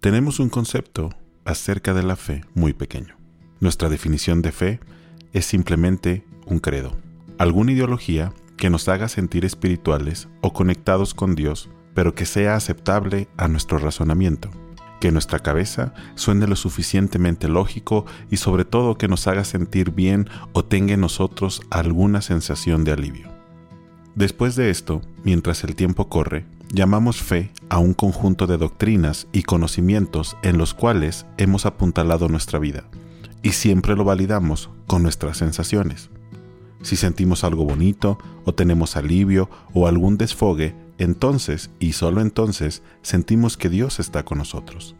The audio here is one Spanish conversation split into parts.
tenemos un concepto acerca de la fe muy pequeño. Nuestra definición de fe es simplemente un credo, alguna ideología que nos haga sentir espirituales o conectados con Dios, pero que sea aceptable a nuestro razonamiento, que nuestra cabeza suene lo suficientemente lógico y sobre todo que nos haga sentir bien o tenga en nosotros alguna sensación de alivio. Después de esto, mientras el tiempo corre, llamamos fe a un conjunto de doctrinas y conocimientos en los cuales hemos apuntalado nuestra vida, y siempre lo validamos con nuestras sensaciones. Si sentimos algo bonito, o tenemos alivio, o algún desfogue, entonces, y solo entonces, sentimos que Dios está con nosotros.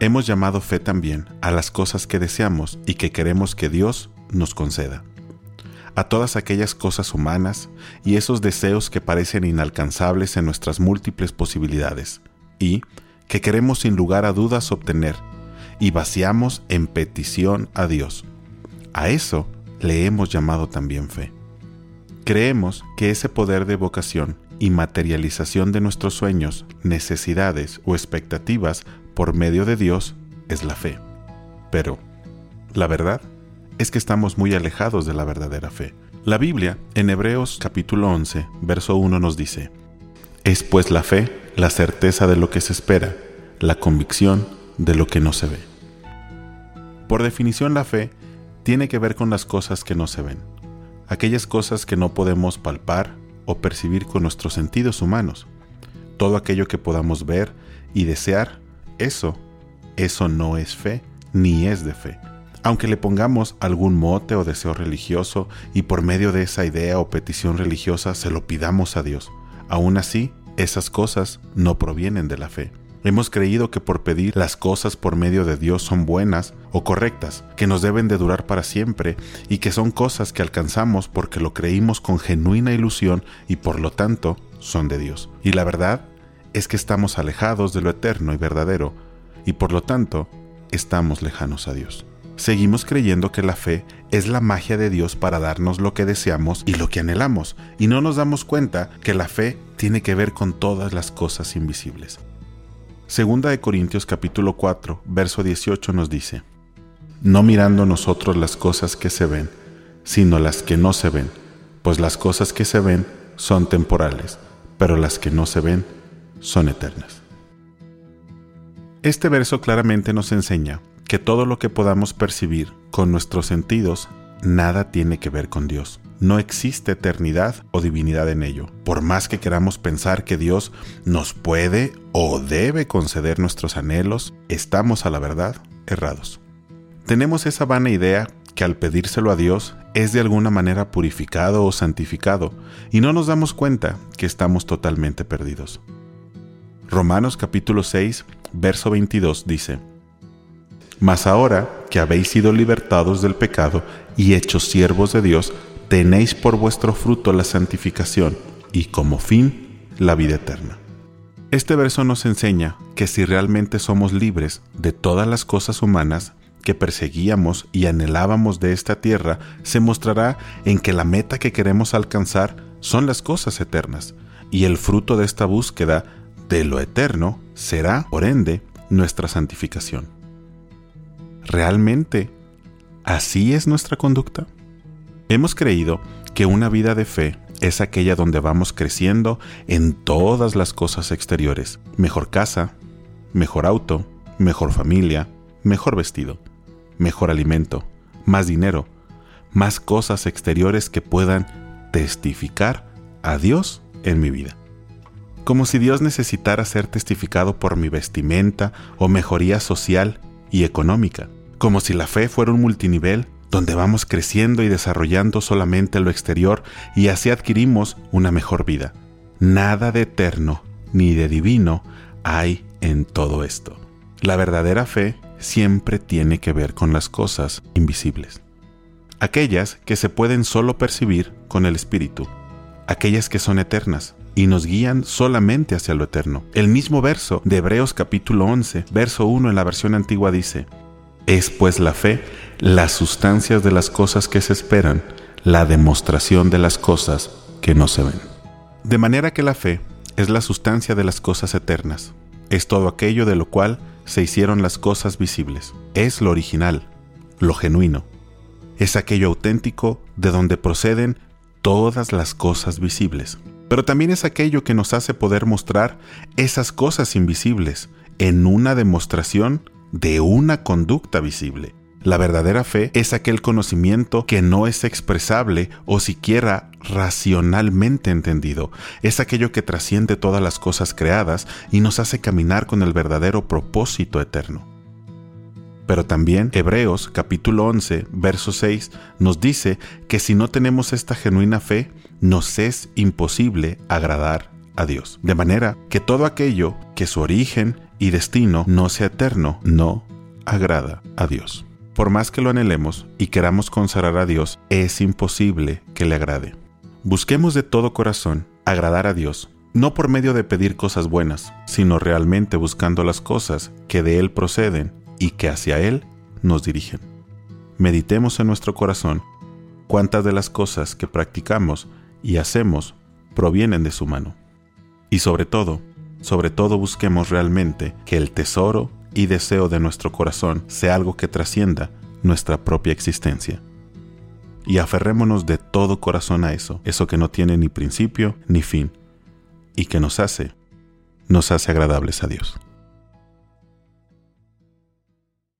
Hemos llamado fe también a las cosas que deseamos y que queremos que Dios nos conceda a todas aquellas cosas humanas y esos deseos que parecen inalcanzables en nuestras múltiples posibilidades y que queremos sin lugar a dudas obtener y vaciamos en petición a Dios. A eso le hemos llamado también fe. Creemos que ese poder de vocación y materialización de nuestros sueños, necesidades o expectativas por medio de Dios es la fe. Pero, la verdad es que estamos muy alejados de la verdadera fe. La Biblia, en Hebreos capítulo 11, verso 1 nos dice, Es pues la fe la certeza de lo que se espera, la convicción de lo que no se ve. Por definición la fe tiene que ver con las cosas que no se ven, aquellas cosas que no podemos palpar o percibir con nuestros sentidos humanos. Todo aquello que podamos ver y desear, eso, eso no es fe, ni es de fe aunque le pongamos algún mote o deseo religioso y por medio de esa idea o petición religiosa se lo pidamos a Dios. Aún así, esas cosas no provienen de la fe. Hemos creído que por pedir las cosas por medio de Dios son buenas o correctas, que nos deben de durar para siempre y que son cosas que alcanzamos porque lo creímos con genuina ilusión y por lo tanto son de Dios. Y la verdad es que estamos alejados de lo eterno y verdadero y por lo tanto estamos lejanos a Dios seguimos creyendo que la fe es la magia de Dios para darnos lo que deseamos y lo que anhelamos, y no nos damos cuenta que la fe tiene que ver con todas las cosas invisibles. Segunda de Corintios capítulo 4, verso 18 nos dice, No mirando nosotros las cosas que se ven, sino las que no se ven, pues las cosas que se ven son temporales, pero las que no se ven son eternas. Este verso claramente nos enseña que todo lo que podamos percibir con nuestros sentidos nada tiene que ver con Dios. No existe eternidad o divinidad en ello. Por más que queramos pensar que Dios nos puede o debe conceder nuestros anhelos, estamos a la verdad errados. Tenemos esa vana idea que al pedírselo a Dios es de alguna manera purificado o santificado y no nos damos cuenta que estamos totalmente perdidos. Romanos capítulo 6, verso 22 dice, mas ahora que habéis sido libertados del pecado y hechos siervos de Dios, tenéis por vuestro fruto la santificación y como fin la vida eterna. Este verso nos enseña que si realmente somos libres de todas las cosas humanas que perseguíamos y anhelábamos de esta tierra, se mostrará en que la meta que queremos alcanzar son las cosas eternas, y el fruto de esta búsqueda de lo eterno será, por ende, nuestra santificación. ¿Realmente así es nuestra conducta? Hemos creído que una vida de fe es aquella donde vamos creciendo en todas las cosas exteriores. Mejor casa, mejor auto, mejor familia, mejor vestido, mejor alimento, más dinero, más cosas exteriores que puedan testificar a Dios en mi vida. Como si Dios necesitara ser testificado por mi vestimenta o mejoría social y económica, como si la fe fuera un multinivel donde vamos creciendo y desarrollando solamente lo exterior y así adquirimos una mejor vida. Nada de eterno ni de divino hay en todo esto. La verdadera fe siempre tiene que ver con las cosas invisibles. Aquellas que se pueden solo percibir con el Espíritu. Aquellas que son eternas, y nos guían solamente hacia lo eterno. El mismo verso de Hebreos capítulo 11, verso 1 en la versión antigua dice, Es pues la fe las sustancias de las cosas que se esperan, la demostración de las cosas que no se ven. De manera que la fe es la sustancia de las cosas eternas, es todo aquello de lo cual se hicieron las cosas visibles. Es lo original, lo genuino. Es aquello auténtico de donde proceden todas las cosas visibles. Pero también es aquello que nos hace poder mostrar esas cosas invisibles en una demostración de una conducta visible. La verdadera fe es aquel conocimiento que no es expresable o siquiera racionalmente entendido. Es aquello que trasciende todas las cosas creadas y nos hace caminar con el verdadero propósito eterno. Pero también Hebreos capítulo 11, verso 6 nos dice que si no tenemos esta genuina fe, nos es imposible agradar a Dios. De manera que todo aquello que su origen y destino no sea eterno, no agrada a Dios. Por más que lo anhelemos y queramos consagrar a Dios, es imposible que le agrade. Busquemos de todo corazón agradar a Dios, no por medio de pedir cosas buenas, sino realmente buscando las cosas que de Él proceden y que hacia Él nos dirigen. Meditemos en nuestro corazón cuántas de las cosas que practicamos y hacemos provienen de su mano. Y sobre todo, sobre todo busquemos realmente que el tesoro y deseo de nuestro corazón sea algo que trascienda nuestra propia existencia. Y aferrémonos de todo corazón a eso, eso que no tiene ni principio ni fin, y que nos hace, nos hace agradables a Dios.